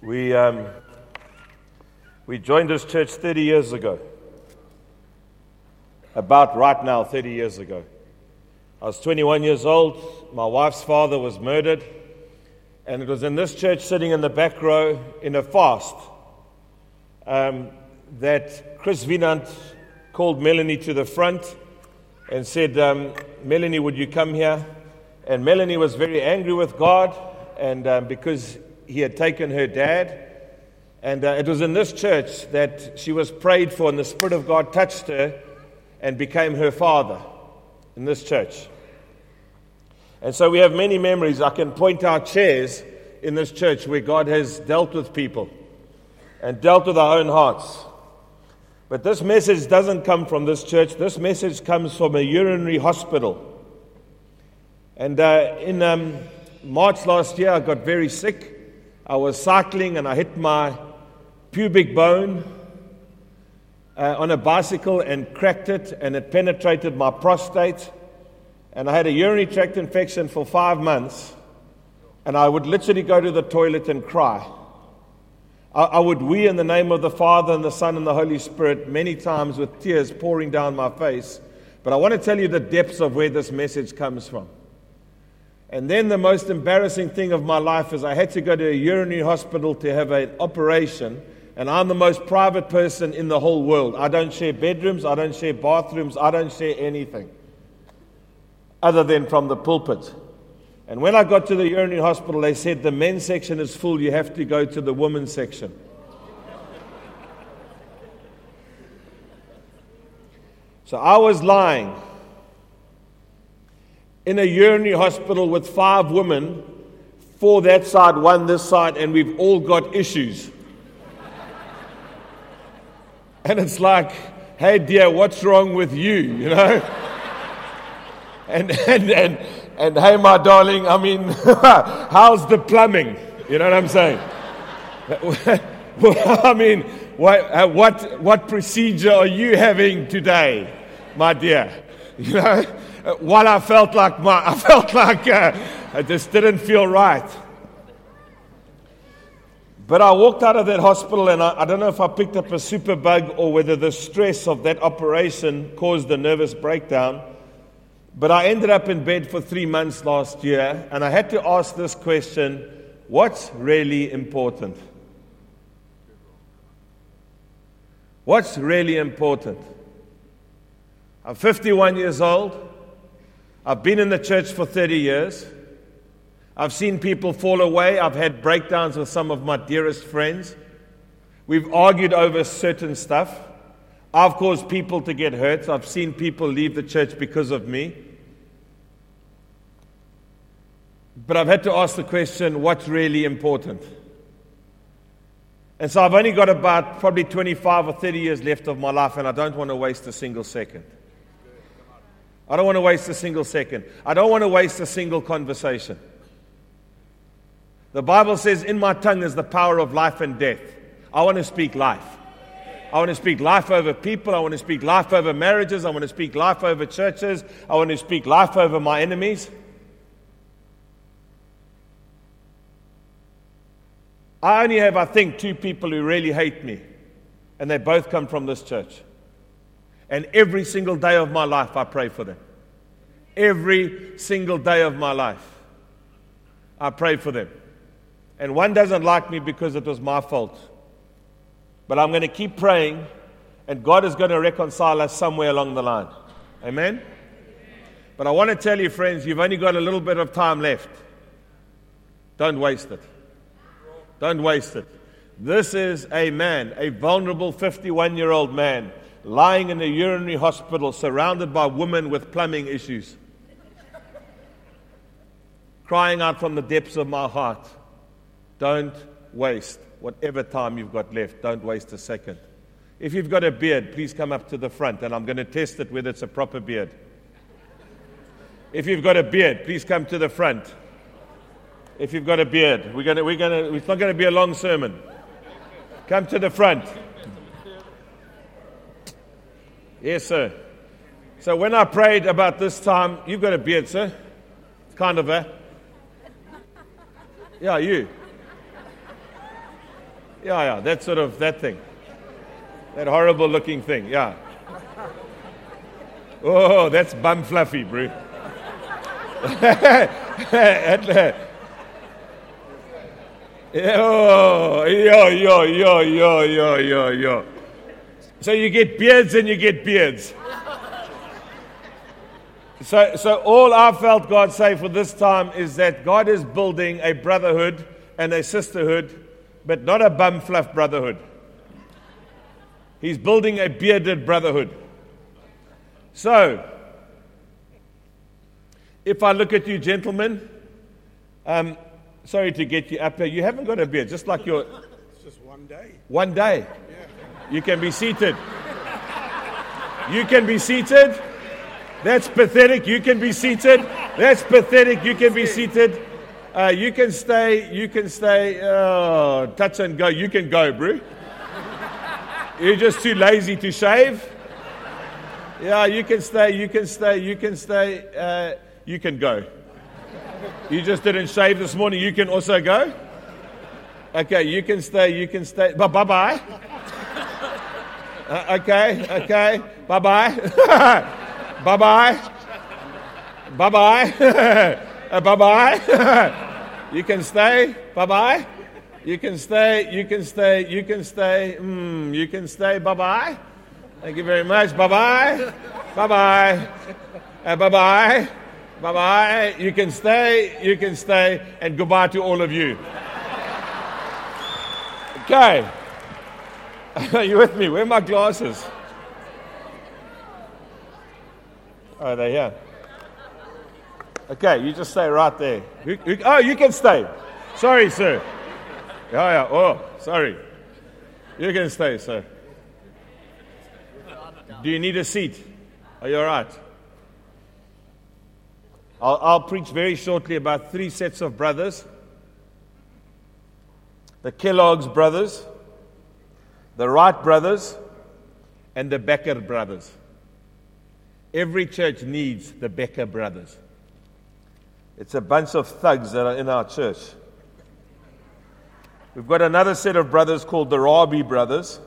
We, um, we joined this church 30 years ago. About right now, 30 years ago. I was 21 years old. My wife's father was murdered. And it was in this church, sitting in the back row in a fast, um, that Chris Vinant called Melanie to the front and said, um, Melanie, would you come here? And Melanie was very angry with God, and um, because he had taken her dad. And uh, it was in this church that she was prayed for, and the Spirit of God touched her and became her father in this church. And so we have many memories. I can point out chairs in this church where God has dealt with people and dealt with our own hearts. But this message doesn't come from this church. This message comes from a urinary hospital. And uh, in um, March last year, I got very sick. I was cycling and I hit my pubic bone uh, on a bicycle and cracked it, and it penetrated my prostate. And I had a urinary tract infection for five months. And I would literally go to the toilet and cry. I, I would wee in the name of the Father and the Son and the Holy Spirit many times with tears pouring down my face. But I want to tell you the depths of where this message comes from. And then the most embarrassing thing of my life is I had to go to a urinary hospital to have an operation. And I'm the most private person in the whole world. I don't share bedrooms, I don't share bathrooms, I don't share anything other than from the pulpit. And when I got to the urinary hospital, they said the men's section is full, you have to go to the women's section. So I was lying in a urinary hospital with five women, four that side, one this side, and we've all got issues. and it's like, hey, dear, what's wrong with you? You know? and, and, and, and hey, my darling, I mean, how's the plumbing? You know what I'm saying? I mean, what, uh, what, what procedure are you having today, my dear? You know? Uh, what I felt like my, I felt like uh, I just didn't feel right. But I walked out of that hospital and I, I don't know if I picked up a super bug or whether the stress of that operation caused a nervous breakdown. But I ended up in bed for three months last year and I had to ask this question what's really important? What's really important? I'm 51 years old. I've been in the church for 30 years. I've seen people fall away. I've had breakdowns with some of my dearest friends. We've argued over certain stuff. I've caused people to get hurt. I've seen people leave the church because of me. But I've had to ask the question what's really important? And so I've only got about probably 25 or 30 years left of my life, and I don't want to waste a single second. I don't want to waste a single second. I don't want to waste a single conversation. The Bible says, In my tongue is the power of life and death. I want to speak life. I want to speak life over people. I want to speak life over marriages. I want to speak life over churches. I want to speak life over my enemies. I only have, I think, two people who really hate me, and they both come from this church. And every single day of my life, I pray for them. Every single day of my life, I pray for them. And one doesn't like me because it was my fault. But I'm going to keep praying, and God is going to reconcile us somewhere along the line. Amen? But I want to tell you, friends, you've only got a little bit of time left. Don't waste it. Don't waste it. This is a man, a vulnerable 51 year old man lying in a urinary hospital surrounded by women with plumbing issues, crying out from the depths of my heart, Don't waste whatever time you've got left. Don't waste a second. If you've got a beard, please come up to the front and I'm going to test it whether it's a proper beard. If you've got a beard, please come to the front. If you've got a beard, we're going to, we're going to, it's not going to be a long sermon. Come to the front. Yes, sir. So when I prayed about this time, you've got a beard, sir. Kind of a. Yeah, you. Yeah, yeah, that sort of, that thing. That horrible looking thing, yeah. Oh, that's bum fluffy, bro. Yo, yo, yo, yo, yo, yo, yo, yo. So you get beards and you get beards. So, so all I felt God say for this time is that God is building a brotherhood and a sisterhood, but not a bum fluff brotherhood. He's building a bearded brotherhood. So, if I look at you, gentlemen, um, sorry to get you up there. You haven't got a beard, just like your. It's just one day. One day. You can be seated. You can be seated. That's pathetic. You can be seated. That's pathetic. You can be seated. Uh, you can stay. You can stay. Oh, touch and go. You can go, bro. You're just too lazy to shave. Yeah, you can stay. You can stay. You can stay. Uh, you can go. You just didn't shave this morning. You can also go. Okay, you can stay. You can stay. Bye bye. Uh, okay, okay. Bye bye. bye bye. Bye bye. uh, bye bye. you can stay. Bye bye. You can stay. You can stay. You can stay. Mm, you can stay. Bye bye. Thank you very much. Bye bye. Bye bye. Uh, bye bye. Bye bye. You can stay. You can stay. And goodbye to all of you. Okay. Are you with me? Where are my glasses? Oh, they're here. Okay, you just stay right there. Oh, you can stay. Sorry, sir. Yeah, yeah. Oh, sorry. You can stay, sir. Do you need a seat? Are you all right? I'll, I'll preach very shortly about three sets of brothers the Kellogg's brothers, the Wright brothers, and the Becker brothers. Every church needs the Becker brothers. It's a bunch of thugs that are in our church. We've got another set of brothers called the Rabi brothers.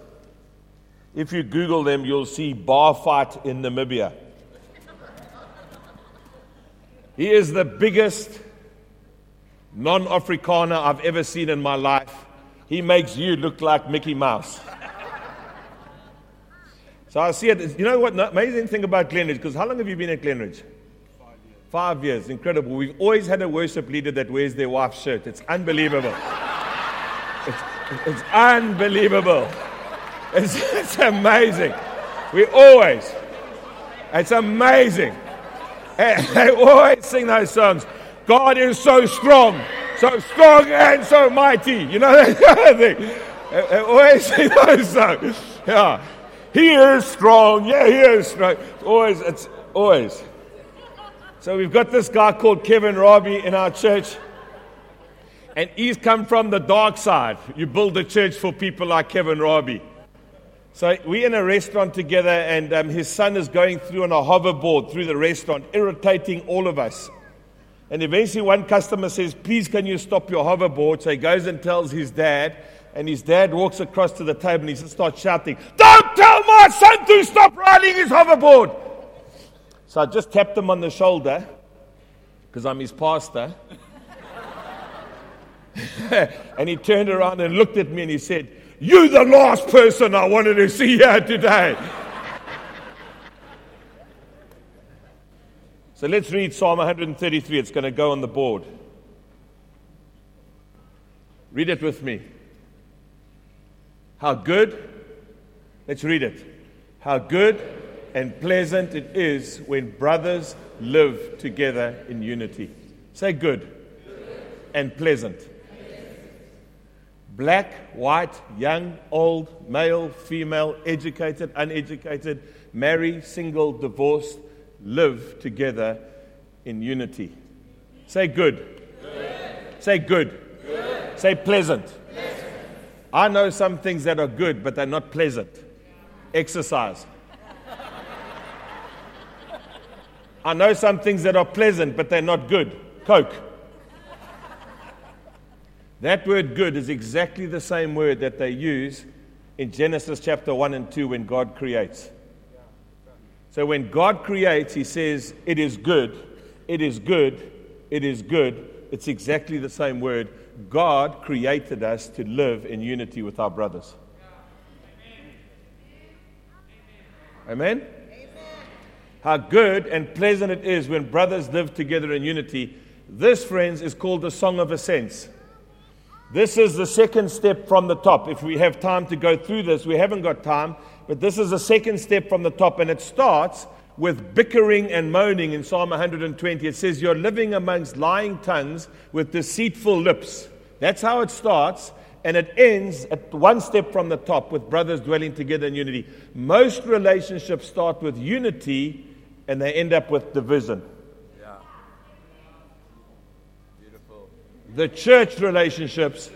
If you Google them, you'll see bar fight in Namibia. He is the biggest non Afrikaner I've ever seen in my life. He makes you look like Mickey Mouse. So I see it. You know what? The amazing thing about Glenridge, because how long have you been at Glenridge? Five years. Five years. Incredible. We've always had a worship leader that wears their wife's shirt. It's unbelievable. It's, it's unbelievable. It's, it's amazing. We always, it's amazing. They always sing those songs. God is so strong, so strong and so mighty. You know that kind of thing. They, always sing those songs. Yeah. He is strong. Yeah, he is strong. Always, it's always. So we've got this guy called Kevin Robbie in our church. And he's come from the dark side. You build a church for people like Kevin Robbie. So we're in a restaurant together, and um, his son is going through on a hoverboard through the restaurant, irritating all of us. And eventually, one customer says, Please, can you stop your hoverboard? So he goes and tells his dad, and his dad walks across to the table and he starts shouting, Don't tell my son to stop riding his hoverboard! So I just tapped him on the shoulder, because I'm his pastor. and he turned around and looked at me and he said, You the last person I wanted to see here today. so let's read Psalm 133. It's going to go on the board. Read it with me. How good, let's read it. How good and pleasant it is when brothers live together in unity. Say good, and pleasant. Black, white, young, old, male, female, educated, uneducated, married, single, divorced, live together in unity. Say good. Say good. Say pleasant. I know some things that are good, but they're not pleasant. Exercise. I know some things that are pleasant, but they're not good. Coke. That word good is exactly the same word that they use in Genesis chapter 1 and 2 when God creates. So when God creates, He says, It is good, it is good, it is good. It's exactly the same word. God created us to live in unity with our brothers. Amen? How good and pleasant it is when brothers live together in unity. This, friends, is called the Song of Ascents. This is the second step from the top. If we have time to go through this, we haven't got time, but this is the second step from the top, and it starts with bickering and moaning in Psalm 120. It says, You're living amongst lying tongues with deceitful lips. That's how it starts, and it ends at one step from the top with brothers dwelling together in unity. Most relationships start with unity and they end up with division. the church relationships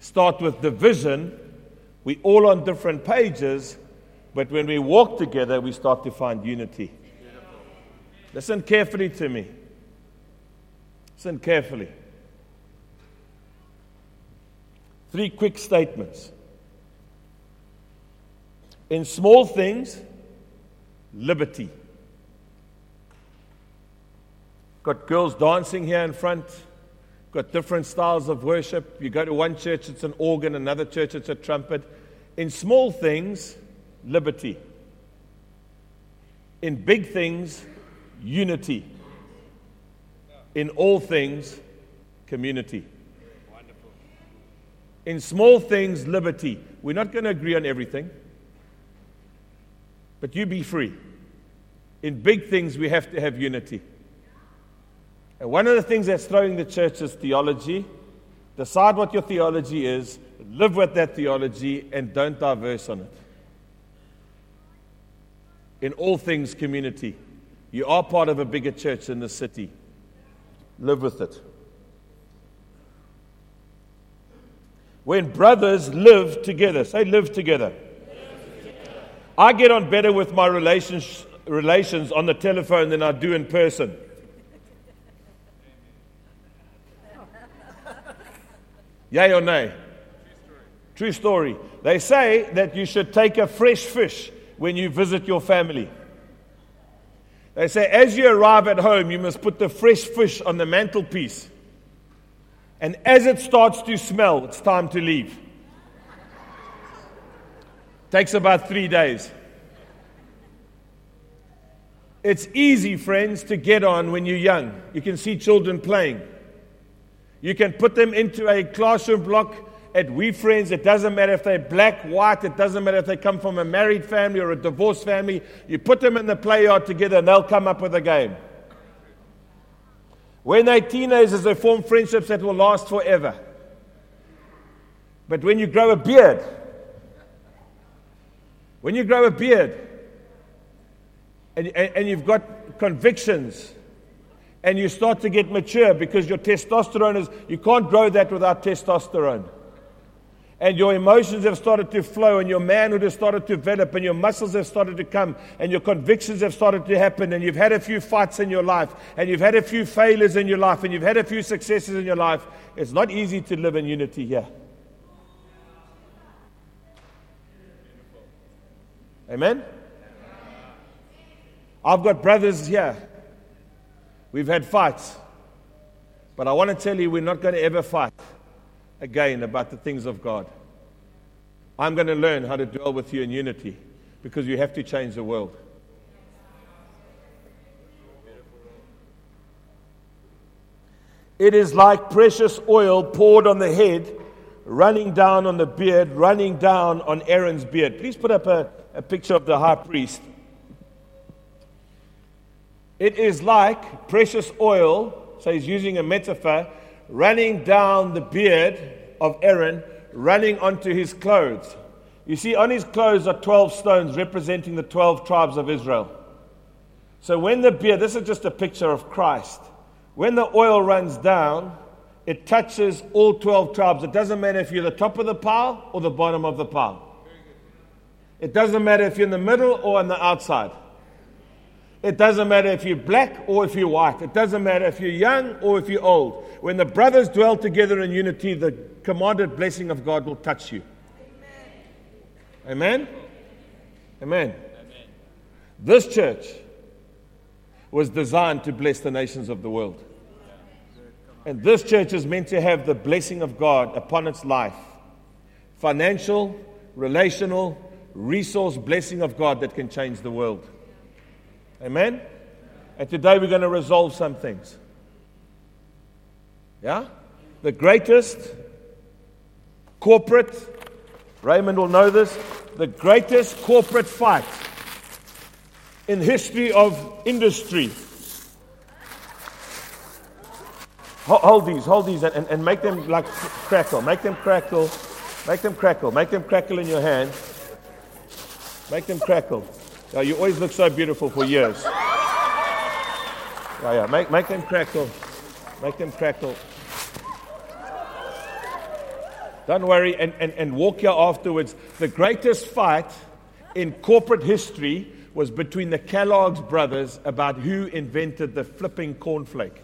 start with division. We all on different pages, but when we walk together, we start to find unity. Listen carefully to me. Listen carefully. Three quick statements. In small things, liberty. Got girls dancing here in front got different styles of worship. You go to one church, it's an organ, another church, it's a trumpet. In small things, liberty. In big things, unity. In all things, community. In small things, liberty. We're not going to agree on everything, but you be free. In big things, we have to have unity. And one of the things that's throwing the church is theology. Decide what your theology is, live with that theology, and don't diverse on it. In all things, community. You are part of a bigger church in the city. Live with it. When brothers live together, say live together. I get on better with my relations, relations on the telephone than I do in person. Yay or nay? True story. They say that you should take a fresh fish when you visit your family. They say as you arrive at home, you must put the fresh fish on the mantelpiece. And as it starts to smell, it's time to leave. Takes about three days. It's easy, friends, to get on when you're young. You can see children playing. You can put them into a classroom block at We Friends. It doesn't matter if they're black, white, it doesn't matter if they come from a married family or a divorced family. You put them in the play yard together and they'll come up with a game. When they're teenagers, they form friendships that will last forever. But when you grow a beard, when you grow a beard, and, and, and you've got convictions, and you start to get mature because your testosterone is, you can't grow that without testosterone. And your emotions have started to flow, and your manhood has started to develop, and your muscles have started to come, and your convictions have started to happen, and you've had a few fights in your life, and you've had a few failures in your life, and you've had a few successes in your life. It's not easy to live in unity here. Amen? I've got brothers here We've had fights. But I want to tell you, we're not going to ever fight again about the things of God. I'm going to learn how to dwell with you in unity because you have to change the world. It is like precious oil poured on the head, running down on the beard, running down on Aaron's beard. Please put up a, a picture of the high priest. It is like precious oil, so he's using a metaphor, running down the beard of Aaron, running onto his clothes. You see, on his clothes are 12 stones representing the 12 tribes of Israel. So when the beard, this is just a picture of Christ. When the oil runs down, it touches all 12 tribes. It doesn't matter if you're the top of the pile or the bottom of the pile. It doesn't matter if you're in the middle or on the outside. It doesn't matter if you're black or if you're white. It doesn't matter if you're young or if you're old. When the brothers dwell together in unity, the commanded blessing of God will touch you. Amen? Amen. Amen. This church was designed to bless the nations of the world. And this church is meant to have the blessing of God upon its life financial, relational, resource blessing of God that can change the world. Amen? And today we're going to resolve some things. Yeah? The greatest corporate, Raymond will know this, the greatest corporate fight in history of industry. Hold these, hold these, and, and make them like crackle. Make them crackle. Make them crackle. Make them crackle in your hand. Make them crackle. You always look so beautiful for years. Yeah, yeah. Make, make them crackle. Make them crackle. Don't worry and, and, and walk here afterwards. The greatest fight in corporate history was between the Kellogg's brothers about who invented the flipping cornflake.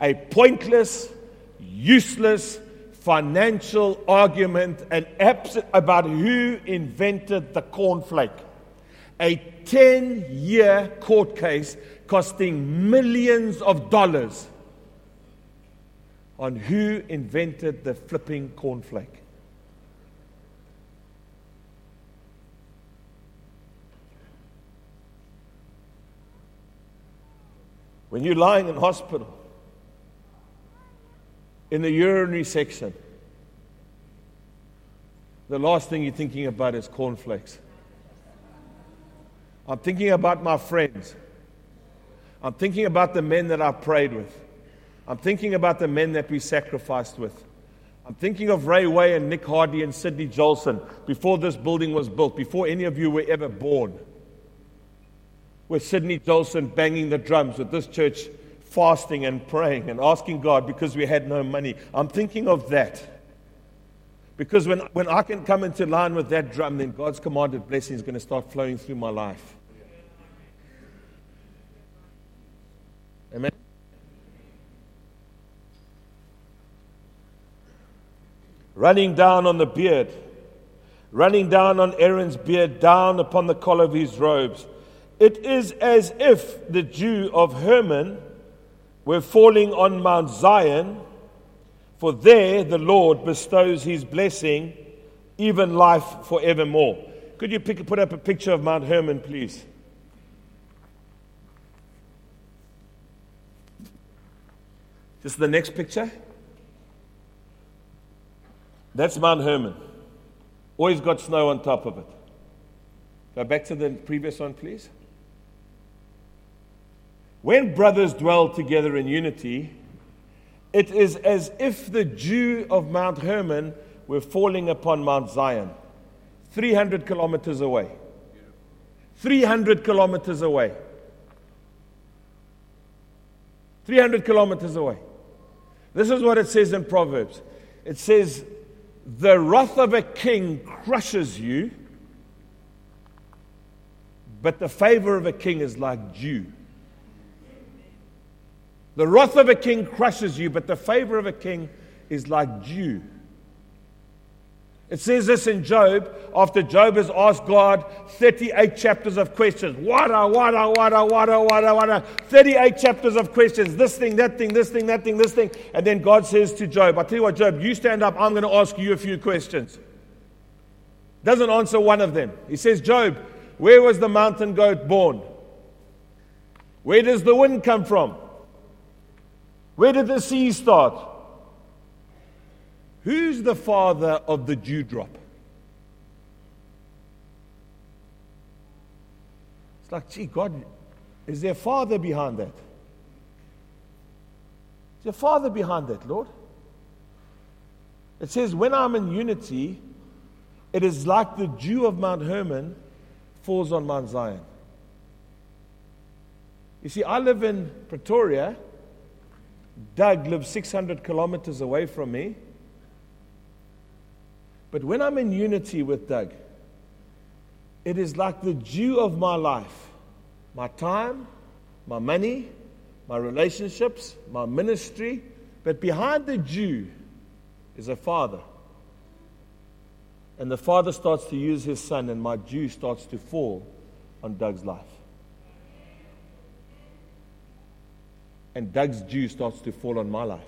A pointless, useless financial argument and abs- about who invented the cornflake. A 10 year court case costing millions of dollars on who invented the flipping cornflake. When you're lying in hospital, in the urinary section, the last thing you're thinking about is cornflakes. I'm thinking about my friends. I'm thinking about the men that I prayed with. I'm thinking about the men that we sacrificed with. I'm thinking of Ray Way and Nick Hardy and Sidney Jolson before this building was built, before any of you were ever born. With Sidney Jolson banging the drums, with this church fasting and praying and asking God because we had no money. I'm thinking of that. Because when, when I can come into line with that drum, then God's commanded blessing is going to start flowing through my life. Amen. running down on the beard, running down on Aaron's beard, down upon the collar of his robes. It is as if the dew of Hermon were falling on Mount Zion, for there the Lord bestows his blessing, even life forevermore. Could you pick, put up a picture of Mount Hermon, please? Just the next picture. That's Mount Hermon. Always got snow on top of it. Go back to the previous one, please. When brothers dwell together in unity, it is as if the dew of Mount Hermon were falling upon Mount Zion, 300 kilometers away. 300 kilometers away. 300 kilometers away. This is what it says in Proverbs. It says, the wrath of a king crushes you, but the favor of a king is like dew. The wrath of a king crushes you, but the favor of a king is like dew. It says this in Job after Job has asked God 38 chapters of questions. Wada, wada, wada, wada, wada, wada. 38 chapters of questions. This thing, that thing, this thing, that thing, this thing. And then God says to Job, I tell you what, Job, you stand up. I'm going to ask you a few questions. Doesn't answer one of them. He says, Job, where was the mountain goat born? Where does the wind come from? Where did the sea start? Who's the father of the dewdrop? It's like, gee, God, is there a father behind that? Is there a father behind that, Lord? It says, when I'm in unity, it is like the dew of Mount Hermon falls on Mount Zion. You see, I live in Pretoria. Doug lives 600 kilometers away from me. But when I'm in unity with Doug, it is like the dew of my life my time, my money, my relationships, my ministry. But behind the dew is a father. And the father starts to use his son, and my dew starts to fall on Doug's life. And Doug's dew starts to fall on my life.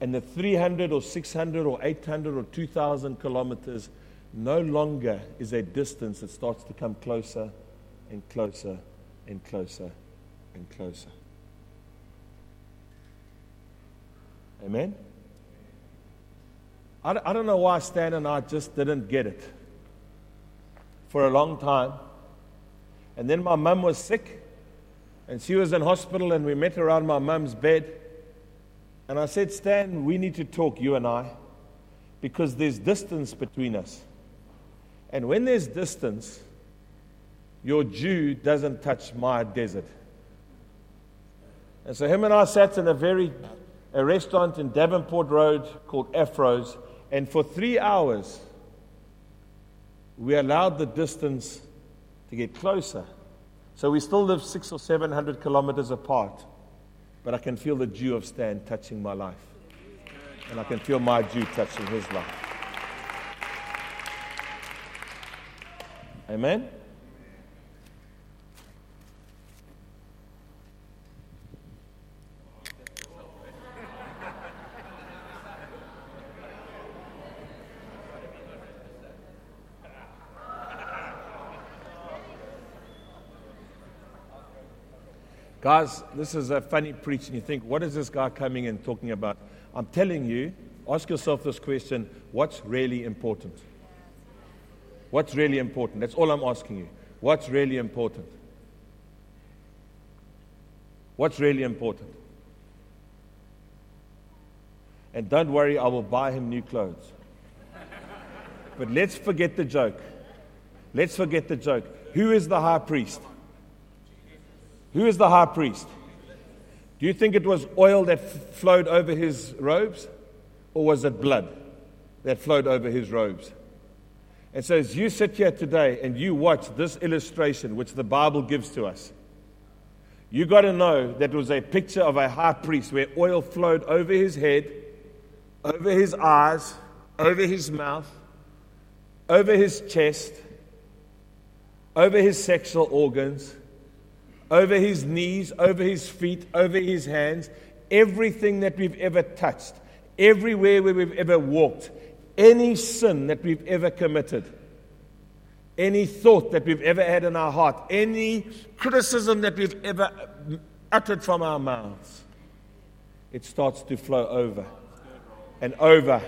And the 300 or 600 or 800 or 2,000 kilometers no longer is a distance, it starts to come closer and closer and closer and closer. Amen? I, I don't know why Stan and I just didn't get it for a long time. And then my mum was sick, and she was in hospital, and we met around my mum's bed. And I said, Stan, we need to talk, you and I, because there's distance between us. And when there's distance, your dew doesn't touch my desert. And so him and I sat in a very a restaurant in Davenport Road called Afro's, and for three hours we allowed the distance to get closer. So we still live six or seven hundred kilometers apart, but I can feel the dew of Stan touching my life. And I can feel my dew touching his life. Amen? Guys, this is a funny preaching. you think, what is this guy coming and talking about? I'm telling you, ask yourself this question what's really important? What's really important? That's all I'm asking you. What's really important? What's really important? And don't worry, I will buy him new clothes. But let's forget the joke. Let's forget the joke. Who is the high priest? Who is the high priest? Do you think it was oil that f- flowed over his robes? Or was it blood that flowed over his robes? And so, as you sit here today and you watch this illustration, which the Bible gives to us, you got to know that it was a picture of a high priest where oil flowed over his head, over his eyes, over his mouth, over his chest, over his sexual organs, over his knees, over his feet, over his hands, everything that we've ever touched, everywhere where we've ever walked, any sin that we've ever committed, any thought that we've ever had in our heart, any criticism that we've ever uttered from our mouths, it starts to flow over and over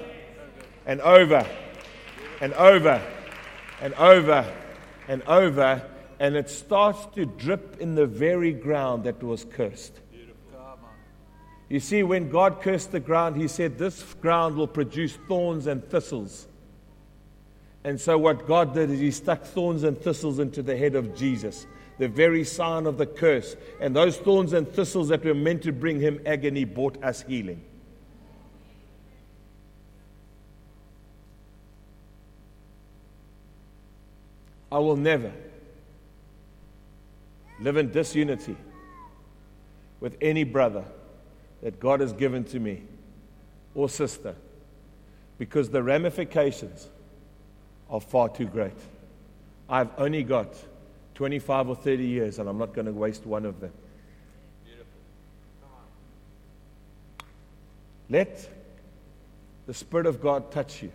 and over and over and over and over and it starts to drip in the very ground that was cursed. You see, when God cursed the ground, He said, This ground will produce thorns and thistles. And so, what God did is He stuck thorns and thistles into the head of Jesus, the very sign of the curse. And those thorns and thistles that were meant to bring Him agony brought us healing. I will never live in disunity with any brother that God has given to me or sister because the ramifications are far too great. I've only got 25 or 30 years and I'm not going to waste one of them. Let the Spirit of God touch you.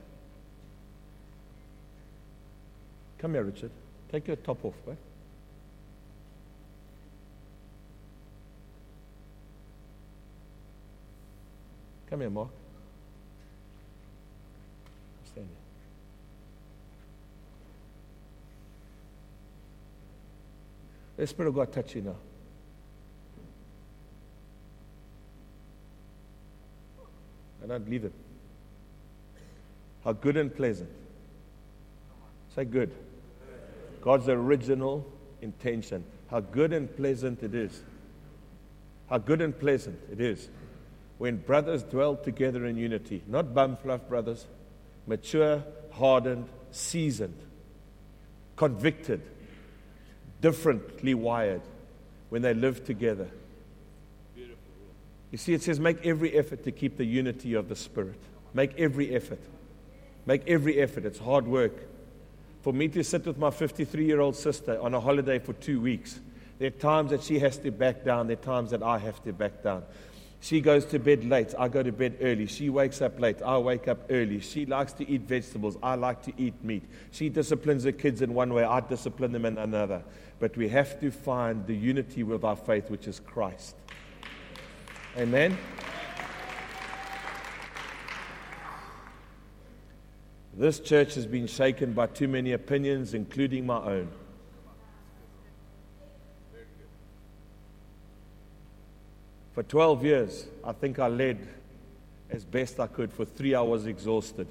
Come here, Richard. Take your top off, right? Come here, Mark. Stand here. The Spirit of God touch you now. And I'd leave it. How good and pleasant. Say good. God's original intention. How good and pleasant it is. How good and pleasant it is when brothers dwell together in unity. Not bum fluff brothers, mature, hardened, seasoned, convicted, differently wired when they live together. You see, it says, make every effort to keep the unity of the Spirit. Make every effort. Make every effort. It's hard work. For me to sit with my 53 year old sister on a holiday for two weeks, there are times that she has to back down, there are times that I have to back down. She goes to bed late. I go to bed early. She wakes up late. I wake up early. She likes to eat vegetables. I like to eat meat. She disciplines the kids in one way. I discipline them in another. But we have to find the unity with our faith, which is Christ. Amen. This church has been shaken by too many opinions, including my own. For 12 years, I think I led as best I could. For three, I was exhausted.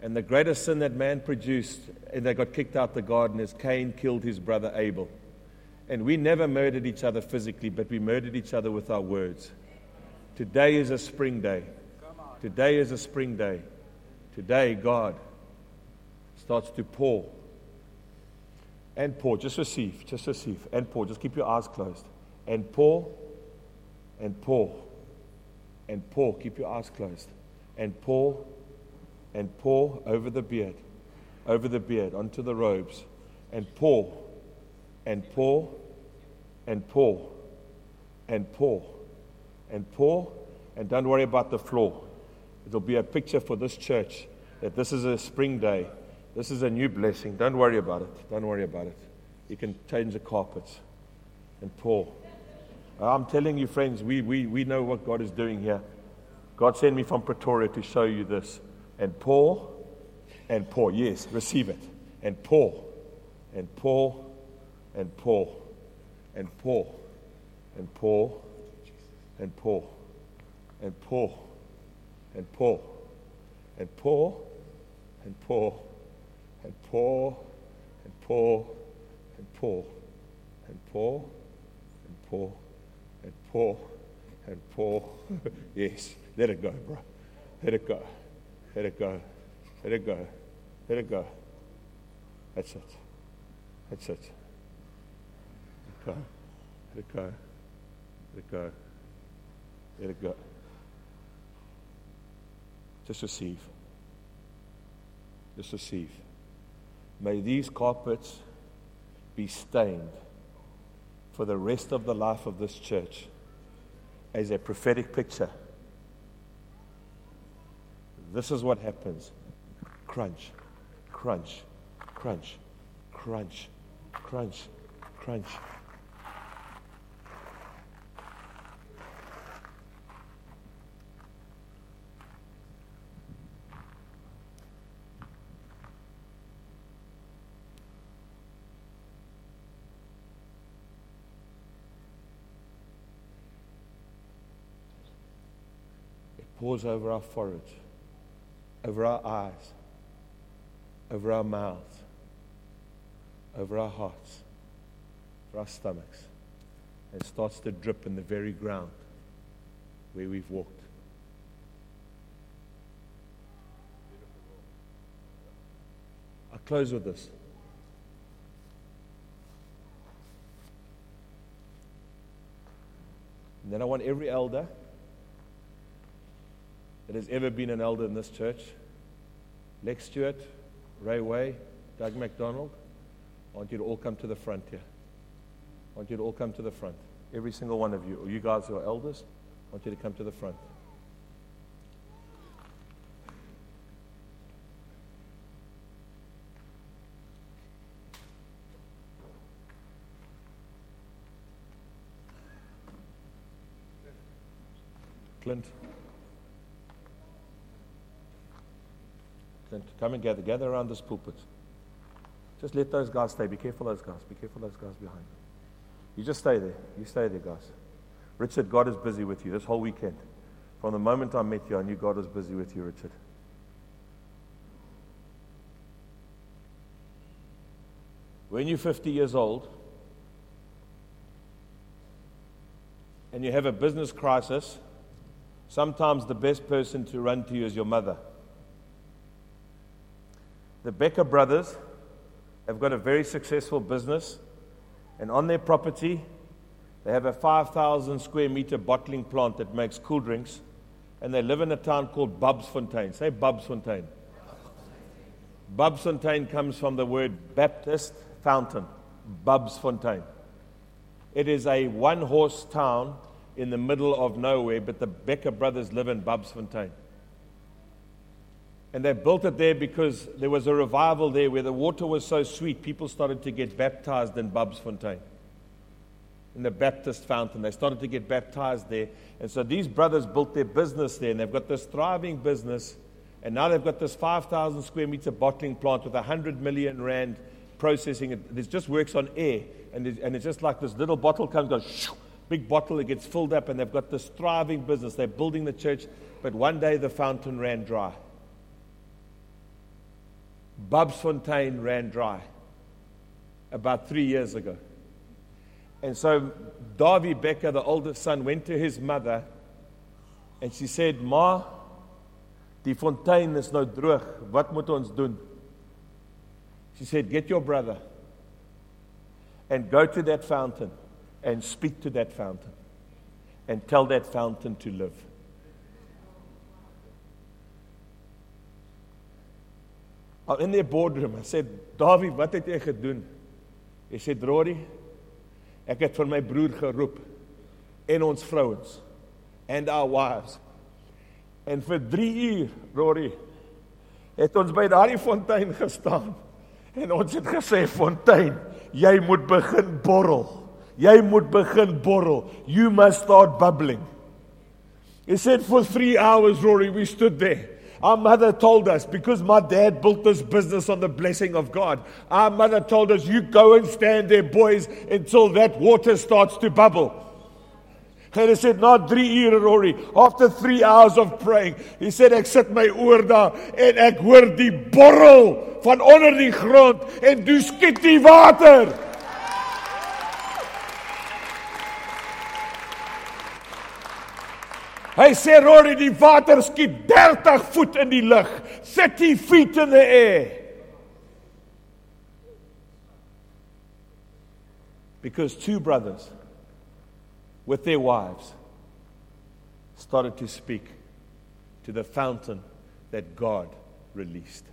And the greatest sin that man produced, and they got kicked out the garden, is Cain killed his brother Abel. And we never murdered each other physically, but we murdered each other with our words. Today is a spring day. Today is a spring day. Today, God starts to pour and pour. Just receive, just receive, and pour. Just keep your eyes closed. And pour, and pour, and pour. Keep your eyes closed. And pour, and pour over the beard, over the beard, onto the robes. And pour, and pour, and pour, and pour, and pour. And don't worry about the floor. It'll be a picture for this church that this is a spring day. This is a new blessing. Don't worry about it. Don't worry about it. You can change the carpets and pour. I'm telling you, friends, we, we, we know what God is doing here. God sent me from Pretoria to show you this. And pour and pour. Yes, receive it. And pour and pour and pour and pour and pour and pour and pour and pour and pour and pour and pour and pour and pour and pour and pour pour and pour. yes, let it go, bro. Let it go. Let it go. Let it go. Let it go. That's it. That's it. Let it go. Let it go. Let it go. Let it go. Just receive. Just receive. May these carpets be stained for the rest of the life of this church as a prophetic picture. This is what happens crunch, crunch, crunch, crunch, crunch, crunch. Over our foreheads, over our eyes, over our mouths, over our hearts, over our stomachs, and starts to drip in the very ground where we've walked. I'll close with this. And then I want every elder that has ever been an elder in this church. Lex Stewart, Ray Way, Doug McDonald, I want you to all come to the front here. I want you to all come to the front. Every single one of you, or you guys who are elders, I want you to come to the front. Clint. Come and gather, gather around this pulpit. Just let those guys stay. Be careful, those guys. Be careful, those guys behind. You You just stay there. You stay there, guys. Richard, God is busy with you this whole weekend. From the moment I met you, I knew God was busy with you, Richard. When you're 50 years old and you have a business crisis, sometimes the best person to run to you is your mother. The Becker brothers have got a very successful business, and on their property, they have a 5,000 square meter bottling plant that makes cool drinks, and they live in a town called Bapsfontein. Say Bapsfontein. Bapsfontein comes from the word Baptist fountain, Bapsfontein. It is a one horse town in the middle of nowhere, but the Becker brothers live in Bapsfontein. And they built it there because there was a revival there where the water was so sweet, people started to get baptized in Bapsfontein. In the Baptist fountain. They started to get baptized there. And so these brothers built their business there, and they've got this thriving business. And now they've got this 5,000 square meter bottling plant with 100 million rand processing. It, just works on air. And, it, and it's just like this little bottle comes, goes, shoo, big bottle, it gets filled up, and they've got this thriving business. They're building the church, but one day the fountain ran dry. Bapsfontein ran dry about three years ago. And so Davy Becker, the oldest son, went to his mother and she said, Ma, die fontein is nou droog. Wat moet ons doen? She said, Get your brother and go to that fountain and speak to that fountain and tell that fountain to live. Al in die boardroom, hy sê, "Davie, wat het jy gedoen?" Hy sê, "Rory, ek het vir my broer geroep en ons vrouens and our wives. En vir 3 uur, Rory, het ons by daardie fontein gestaan. En ons het gesê, "Fontein, jy moet begin borrel. Jy moet begin borrel. You must start bubbling." He said for 3 hours, Rory, we stood there. Our mother told us, because my dad built this business on the blessing of God, our mother told us, you go and stand there, boys, until that water starts to bubble. And he said, not three years, Rory. After three hours of praying, he said, sit my oor daar en ek hoor die borrel van onder die grond en toe skiet die water. Hy sê Rory die water skiet 30 voet in die lug, 30 feet in the air. Because two brothers with their wives started to speak to the fountain that God released.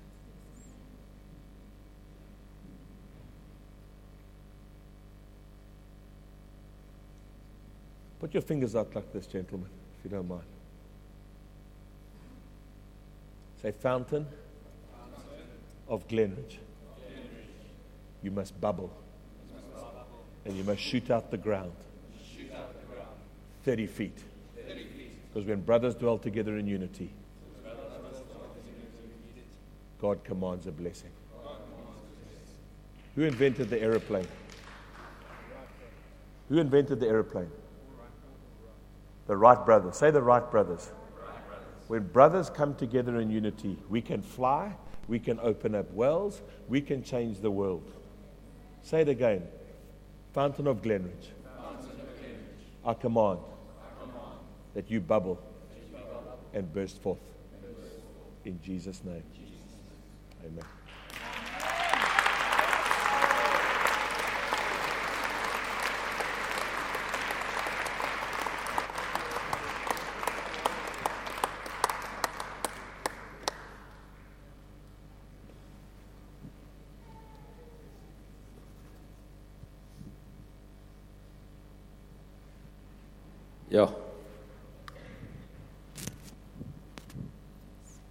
Put your fingers out like this, gentlemen if you don't mind. Say, fountain, of Glenridge. You must bubble. And you must shoot out the ground. 30 feet. Because when brothers dwell together in unity, God commands a blessing. Who invented the aeroplane? Who invented the aeroplane? The Wright brothers. Say the Wright brothers. When brothers come together in unity, we can fly, we can open up wells, we can change the world. Say it again. Fountain of Glenridge. I, command that you bubble, and burst forth. In Jesus' name. Amen.